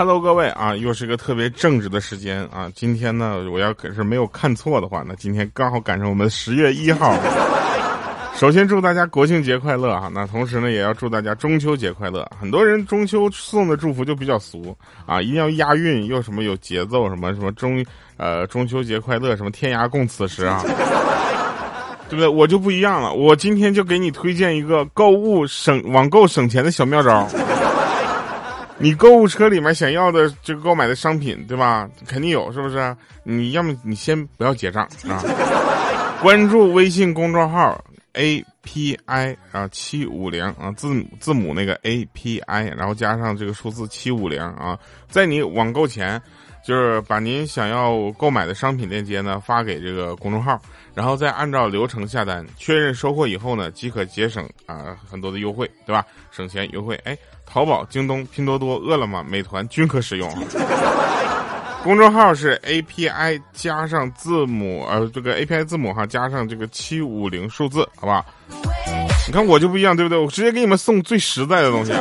Hello，各位啊，又是一个特别正直的时间啊。今天呢，我要可是没有看错的话，那今天刚好赶上我们十月一号。首先祝大家国庆节快乐啊！那同时呢，也要祝大家中秋节快乐。很多人中秋送的祝福就比较俗啊，一定要押韵，又什么有节奏，什么什么中呃中秋节快乐，什么天涯共此时啊，对不对？我就不一样了，我今天就给你推荐一个购物省网购省钱的小妙招。你购物车里面想要的这个购买的商品，对吧？肯定有，是不是？你要么你先不要结账啊，关注微信公众号。A P I 啊，七五零啊，字母字母那个 A P I，然后加上这个数字七五零啊，在你网购前，就是把您想要购买的商品链接呢发给这个公众号，然后再按照流程下单，确认收货以后呢，即可节省啊很多的优惠，对吧？省钱优惠，哎，淘宝、京东、拼多多、饿了么、美团均可使用。公众号是 A P I 加上字母，呃，这个 A P I 字母哈加上这个七五零数字，好不好？你看我就不一样，对不对？我直接给你们送最实在的东西。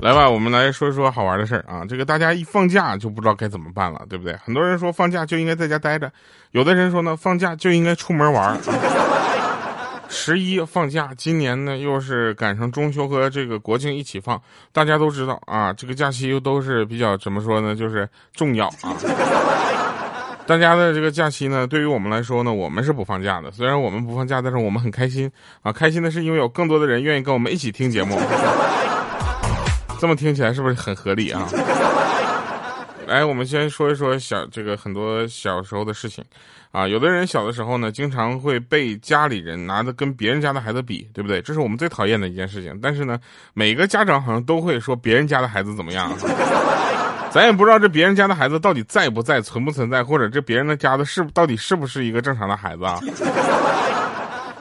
来吧，我们来说一说好玩的事儿啊。这个大家一放假就不知道该怎么办了，对不对？很多人说放假就应该在家待着，有的人说呢，放假就应该出门玩。十一放假，今年呢又是赶上中秋和这个国庆一起放。大家都知道啊，这个假期又都是比较怎么说呢，就是重要啊。大家的这个假期呢，对于我们来说呢，我们是不放假的。虽然我们不放假，但是我们很开心啊。开心的是因为有更多的人愿意跟我们一起听节目。这么听起来是不是很合理啊？来，我们先说一说小这个很多小时候的事情，啊，有的人小的时候呢，经常会被家里人拿着跟别人家的孩子比，对不对？这是我们最讨厌的一件事情。但是呢，每个家长好像都会说别人家的孩子怎么样，咱也不知道这别人家的孩子到底在不在、存不存在，或者这别人的家的是到底是不是一个正常的孩子啊？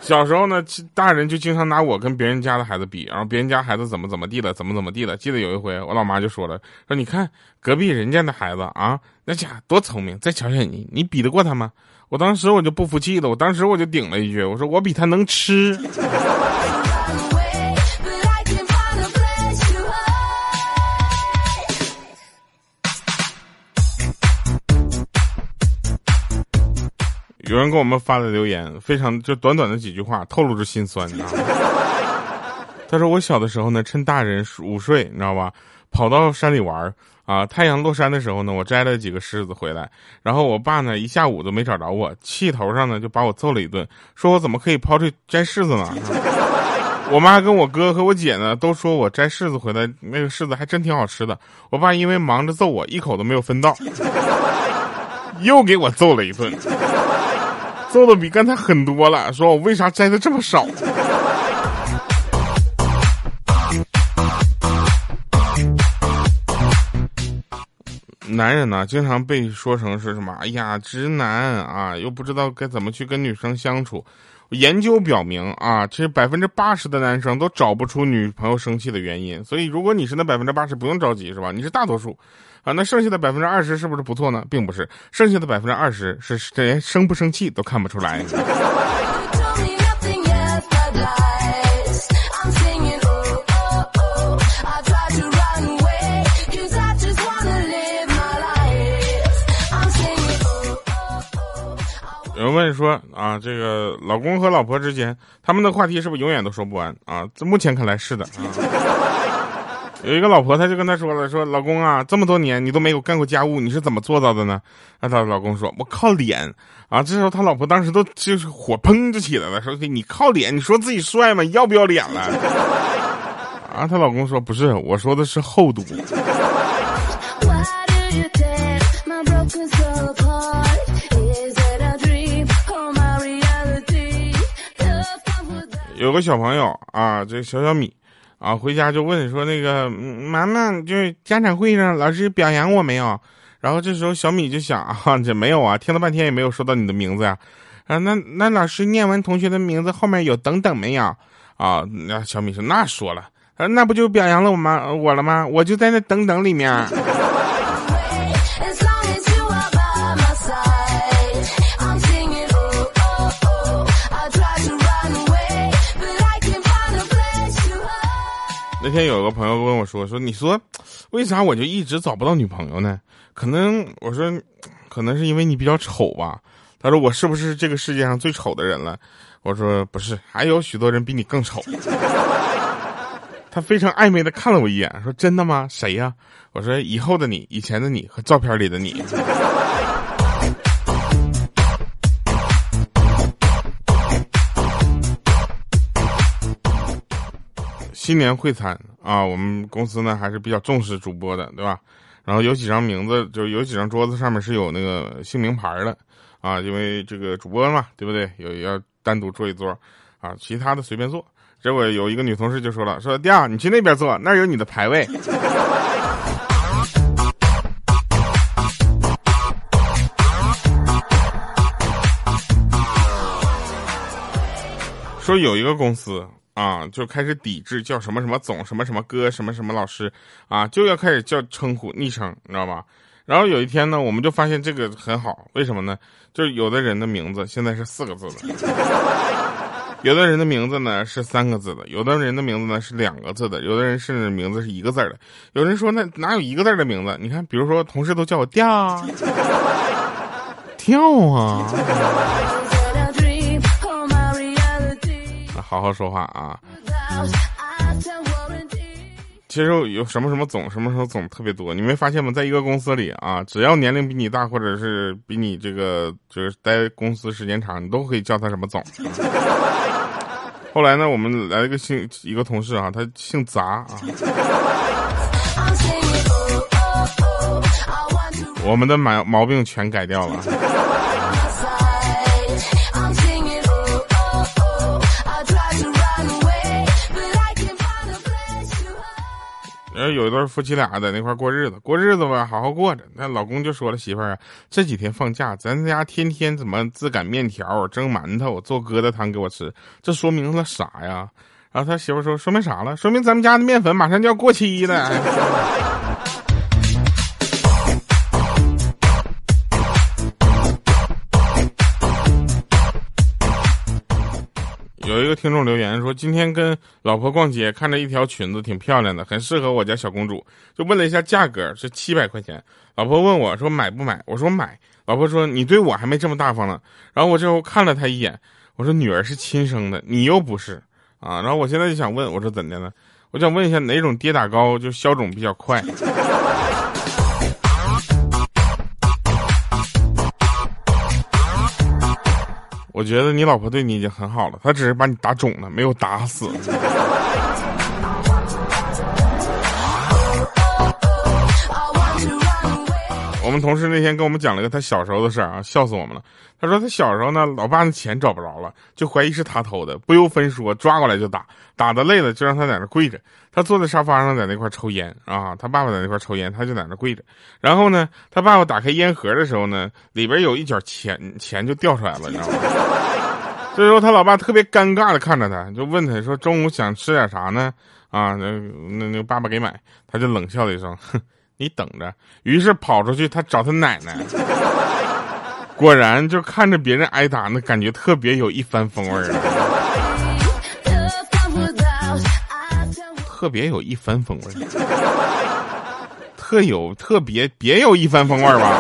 小时候呢，大人就经常拿我跟别人家的孩子比，然后别人家孩子怎么怎么地了，怎么怎么地了。记得有一回，我老妈就说了，说你看隔壁人家的孩子啊，那家多聪明，再瞧瞧你，你比得过他吗？我当时我就不服气了，我当时我就顶了一句，我说我比他能吃。有人给我们发的留言，非常就短短的几句话，透露着心酸。你知道吗？他说：“我小的时候呢，趁大人午睡，你知道吧，跑到山里玩啊。太阳落山的时候呢，我摘了几个柿子回来，然后我爸呢一下午都没找着我，气头上呢就把我揍了一顿，说我怎么可以抛去摘柿子呢？我妈跟我哥和我姐呢都说我摘柿子回来，那个柿子还真挺好吃的。我爸因为忙着揍我，一口都没有分到，又给我揍了一顿。”揍的比刚才狠多了，说我为啥摘的这么少？男人呢，经常被说成是什么？哎呀，直男啊，又不知道该怎么去跟女生相处。研究表明啊，其实百分之八十的男生都找不出女朋友生气的原因。所以，如果你是那百分之八十，不用着急，是吧？你是大多数。啊，那剩下的百分之二十是不是不错呢？并不是，剩下的百分之二十是连生不生气都看不出来。有人问说啊，这个老公和老婆之间，他们的话题是不是永远都说不完啊？这目前看来是的啊。有一个老婆，她就跟他说了：“说老公啊，这么多年你都没有干过家务，你是怎么做到的呢？”那她老公说：“我靠脸啊！”这时候他老婆当时都就是火砰就起来了，说：“你靠脸？你说自己帅吗？要不要脸了？” 啊，她老公说：“不是，我说的是厚度。”有个小朋友啊，这小小米。啊，回家就问说那个妈妈，就是家长会上老师表扬我没有？然后这时候小米就想啊，这没有啊，听了半天也没有说到你的名字呀。啊，那那老师念完同学的名字后面有等等没有？啊，那小米说那说了，啊那不就表扬了我吗？我了吗？我就在那等等里面。那天有个朋友问我说：“说你说，为啥我就一直找不到女朋友呢？可能我说，可能是因为你比较丑吧。”他说：“我是不是这个世界上最丑的人了？”我说：“不是，还有许多人比你更丑。”他非常暧昧的看了我一眼，说：“真的吗？谁呀？”我说：“以后的你，以前的你和照片里的你。”新年会餐啊，我们公司呢还是比较重视主播的，对吧？然后有几张名字，就有几张桌子上面是有那个姓名牌的啊，因为这个主播嘛，对不对？有要单独坐一桌啊，其他的随便坐。结果有一个女同事就说了：“说第二，你去那边坐，那儿有你的排位。”说有一个公司。啊，就开始抵制叫什么什么总什么什么哥什么什么老师啊，就要开始叫称呼昵称，你知道吧？然后有一天呢，我们就发现这个很好，为什么呢？就是有的人的名字现在是四个字的，有的人的名字呢是三个字的，有的人的名字呢是两个字的，有的人甚至名字是一个字的。有人说那哪有一个字的名字？你看，比如说同事都叫我调，跳啊。好好说话啊！其实有什么什么总什么什么总特别多，你没发现吗？在一个公司里啊，只要年龄比你大，或者是比你这个就是待公司时间长，你都可以叫他什么总。后来呢，我们来了个姓一个同事啊，他姓杂啊，我们的毛毛病全改掉了。然后有一对夫妻俩在那块过日子，过日子吧，好好过着。那老公就说了：“媳妇儿啊，这几天放假，咱家天天怎么自擀面条、蒸馒头、做疙瘩汤给我吃？这说明了啥呀？”然后他媳妇说：“说明啥了？说明咱们家的面粉马上就要过期了。”个听众留言说，今天跟老婆逛街，看着一条裙子挺漂亮的，很适合我家小公主，就问了一下价格，是七百块钱。老婆问我说买不买？我说买。老婆说你对我还没这么大方呢。然后我之后看了她一眼，我说女儿是亲生的，你又不是啊。然后我现在就想问，我说怎的呢？我想问一下哪种跌打膏就消肿比较快。我觉得你老婆对你已经很好了，她只是把你打肿了，没有打死。我们同事那天跟我们讲了一个他小时候的事儿啊，笑死我们了。他说他小时候呢，老爸的钱找不着了，就怀疑是他偷的，不由分说抓过来就打，打的累了就让他在那跪着。他坐在沙发上在那块抽烟啊，他爸爸在那块抽烟，他就在那跪着。然后呢，他爸爸打开烟盒的时候呢，里边有一角钱，钱就掉出来了，你知道吗？这时候他老爸特别尴尬的看着他，就问他说：“中午想吃点啥呢？”啊，那那那爸爸给买，他就冷笑了一声，哼。你等着，于是跑出去，他找他奶奶。果然，就看着别人挨打，那感觉特别有一番风味儿。特别有一番风味儿，特有特别别有一番风味儿吧。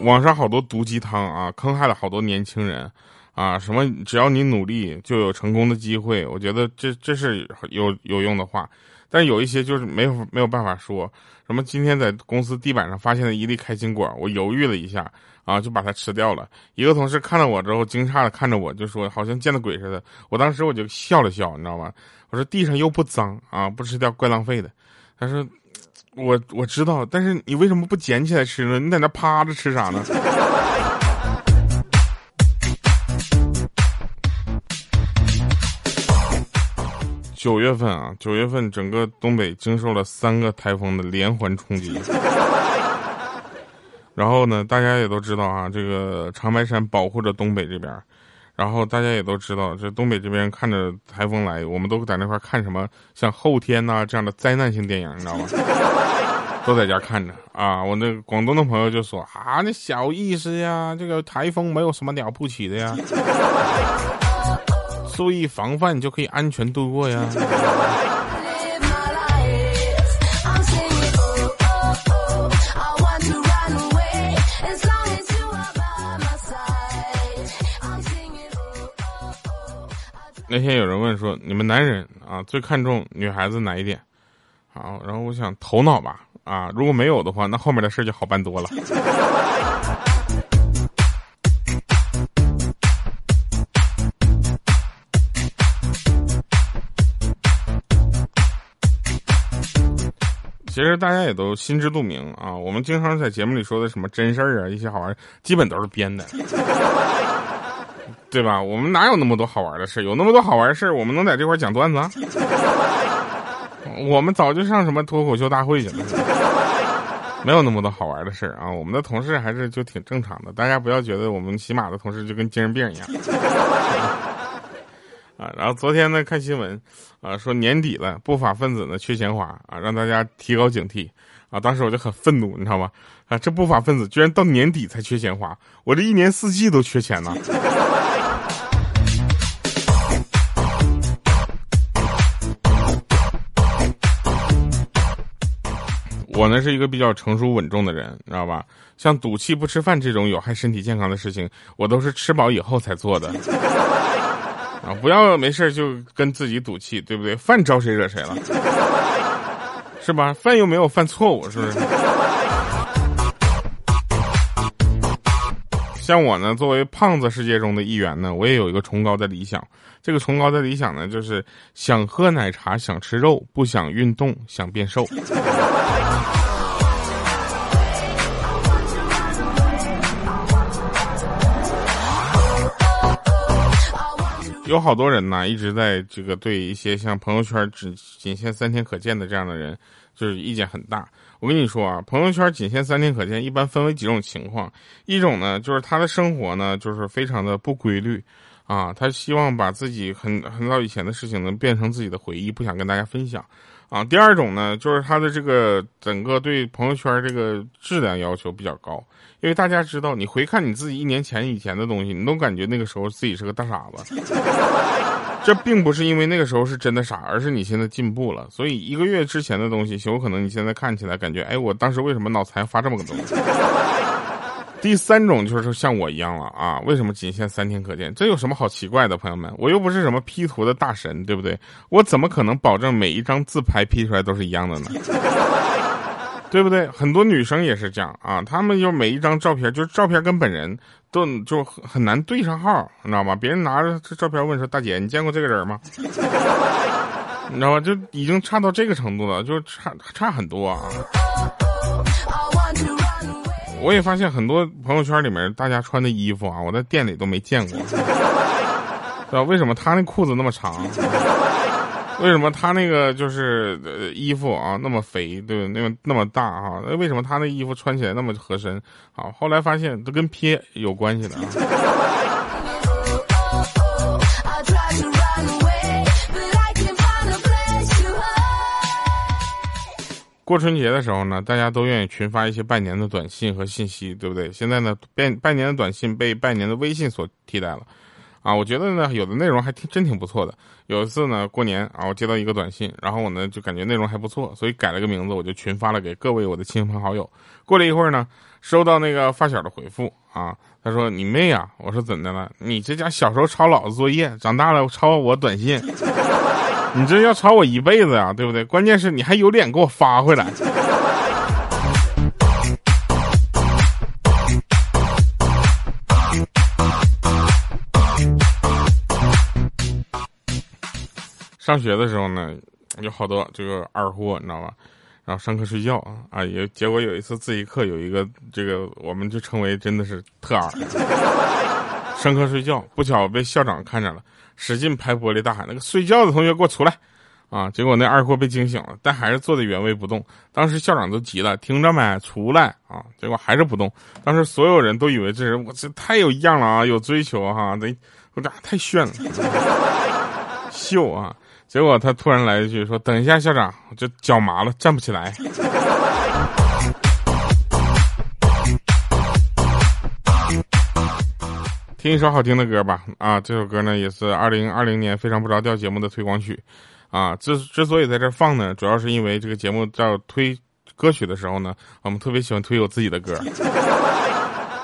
网上好多毒鸡汤啊，坑害了好多年轻人。啊，什么？只要你努力，就有成功的机会。我觉得这这是有有用的话，但有一些就是没有没有办法说。什么？今天在公司地板上发现了一粒开心果，我犹豫了一下，啊，就把它吃掉了。一个同事看到我之后，惊诧的看着我，就说：“好像见了鬼似的。”我当时我就笑了笑，你知道吗？我说：“地上又不脏啊，不吃掉怪浪费的。”他说：“我我知道，但是你为什么不捡起来吃呢？你在那趴着吃啥呢？”九月份啊，九月份整个东北经受了三个台风的连环冲击，然后呢，大家也都知道啊，这个长白山保护着东北这边，然后大家也都知道，这东北这边看着台风来，我们都在那块看什么像后天呐这样的灾难性电影，你知道吗？都在家看着啊。我那广东的朋友就说啊，那小意思呀，这个台风没有什么了不起的呀，注意防范就可以安全度过呀。那天有人问说：“你们男人啊，最看重女孩子哪一点？”好，然后我想头脑吧，啊，如果没有的话，那后面的事就好办多了。其实大家也都心知肚明啊，我们经常在节目里说的什么真事儿啊，一些好玩，基本都是编的。对吧？我们哪有那么多好玩的事有那么多好玩的事我们能在这块讲段子？啊？我们早就上什么脱口秀大会去了。没有那么多好玩的事儿啊！我们的同事还是就挺正常的，大家不要觉得我们喜马的同事就跟精神病一样。啊，然后昨天呢看新闻，啊说年底了，不法分子呢缺钱花啊，让大家提高警惕。啊，当时我就很愤怒，你知道吗？啊，这不法分子居然到年底才缺钱花，我这一年四季都缺钱呢。我呢是一个比较成熟稳重的人，你知道吧？像赌气不吃饭这种有害身体健康的事情，我都是吃饱以后才做的。啊，不要没事就跟自己赌气，对不对？犯招谁惹谁了？是吧？犯又没有犯错误，是不是？像我呢，作为胖子世界中的一员呢，我也有一个崇高的理想。这个崇高的理想呢，就是想喝奶茶，想吃肉，不想运动，想变瘦。有好多人呢，一直在这个对一些像朋友圈只仅限三天可见的这样的人，就是意见很大。我跟你说啊，朋友圈仅限三天可见，一般分为几种情况。一种呢，就是他的生活呢，就是非常的不规律，啊，他希望把自己很很早以前的事情能变成自己的回忆，不想跟大家分享。啊，第二种呢，就是他的这个整个对朋友圈这个质量要求比较高，因为大家知道，你回看你自己一年前以前的东西，你都感觉那个时候自己是个大傻子。这并不是因为那个时候是真的傻，而是你现在进步了。所以一个月之前的东西，有可能你现在看起来感觉，哎，我当时为什么脑残发这么个东西？第三种就是像我一样了啊！为什么仅限三天可见？这有什么好奇怪的，朋友们？我又不是什么 P 图的大神，对不对？我怎么可能保证每一张自拍 P 出来都是一样的呢？对不对？很多女生也是这样啊，她们就每一张照片，就是照片跟本人都就很难对上号，你知道吗？别人拿着这照片问说：“大姐，你见过这个人吗？” 你知道吗？就已经差到这个程度了，就差差很多啊。我也发现很多朋友圈里面大家穿的衣服啊，我在店里都没见过，知道？为什么他那裤子那么长？为什么他那个就是呃衣服啊那么肥，对那么那么大啊？那为什么他那衣服穿起来那么合身？好，后来发现都跟 P 有关系的啊过春节的时候呢，大家都愿意群发一些拜年的短信和信息，对不对？现在呢，拜拜年的短信被拜年的微信所替代了，啊，我觉得呢，有的内容还挺真挺不错的。有一次呢，过年啊，我接到一个短信，然后我呢就感觉内容还不错，所以改了个名字，我就群发了给各位我的亲朋好友。过了一会儿呢，收到那个发小的回复啊，他说：“你妹啊！”我说：“怎的了？你这家小时候抄老子作业，长大了抄我短信。”你这要吵我一辈子呀，对不对？关键是你还有脸给我发回来。上学的时候呢，有好多这个二货，你知道吧？然后上课睡觉啊啊，也结果有一次自习课有一个这个，我们就称为真的是特二。上课睡觉，不巧被校长看着了。使劲拍玻璃，大喊：“那个睡觉的同学给我出来！”啊，结果那二货被惊醒了，但还是坐在原位不动。当时校长都急了：“听着没？出来！”啊，结果还是不动。当时所有人都以为这人我这太有样了啊，有追求哈，这我这太炫了，秀啊！结果他突然来一句说：“等一下，校长，我这脚麻了，站不起来。”听一首好听的歌吧。啊，这首歌呢也是二零二零年非常不着调节目的推广曲。啊，之之所以在这放呢，主要是因为这个节目叫推歌曲的时候呢，我们特别喜欢推我自己的歌，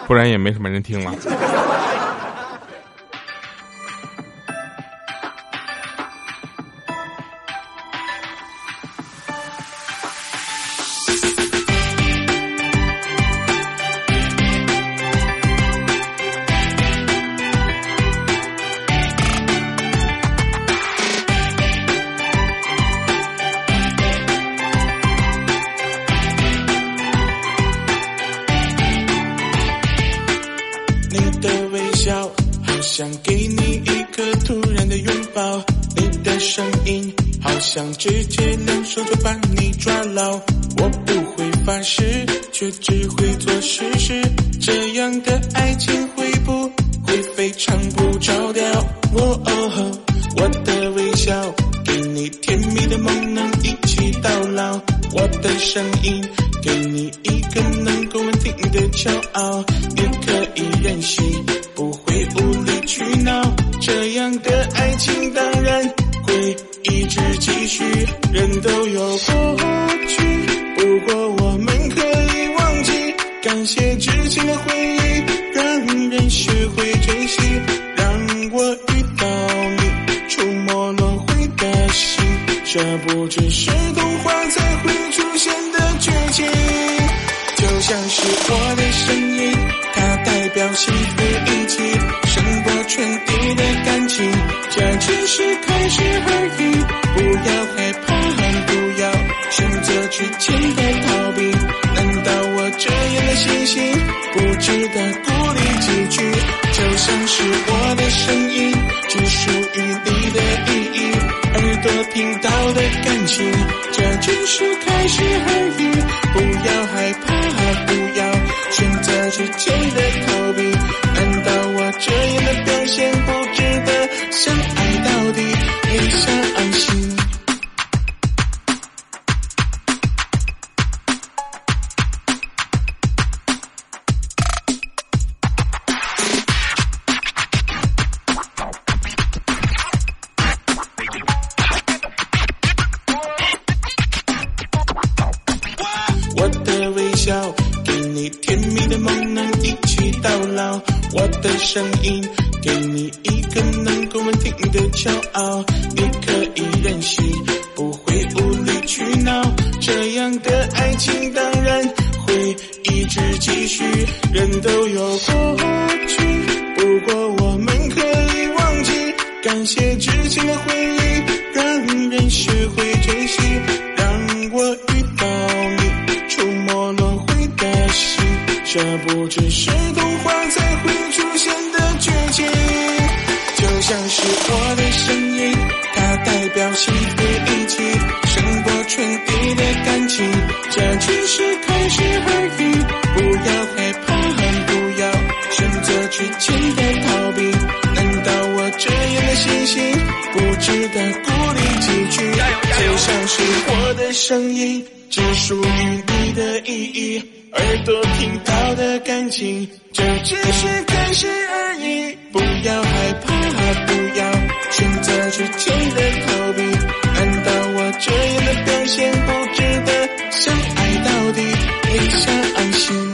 不然也没什么人听了。想直接两手就把你抓牢。我不会发誓，却只会做实事。这样的爱情会不会非常不着调？哦哦，我的微笑给你甜蜜的梦，能一起到老。我的声音给你一个能够稳定的骄傲，你可以任性，不会无理。取闹，这样的爱情人都有过去，不过我们可以忘记。感谢之前的回忆，让人学会珍惜。让我遇到你，触摸轮回的心。这不只是童话才会出现的剧情，就像是我的声音，它代表幸福一起。全地的感情，许。人都有过去，不过我们可以忘记。感谢之前的回忆，让人学会珍惜。让我遇到你，触摸轮回的心。这不只是星星，不值得鼓励几句。就像是我的声音，只属于你的意义。耳朵听到的感情，这只是开始而已。不要害怕，不要选择之前的逃避。难道我这样的表现不值得相爱到底？别想安心。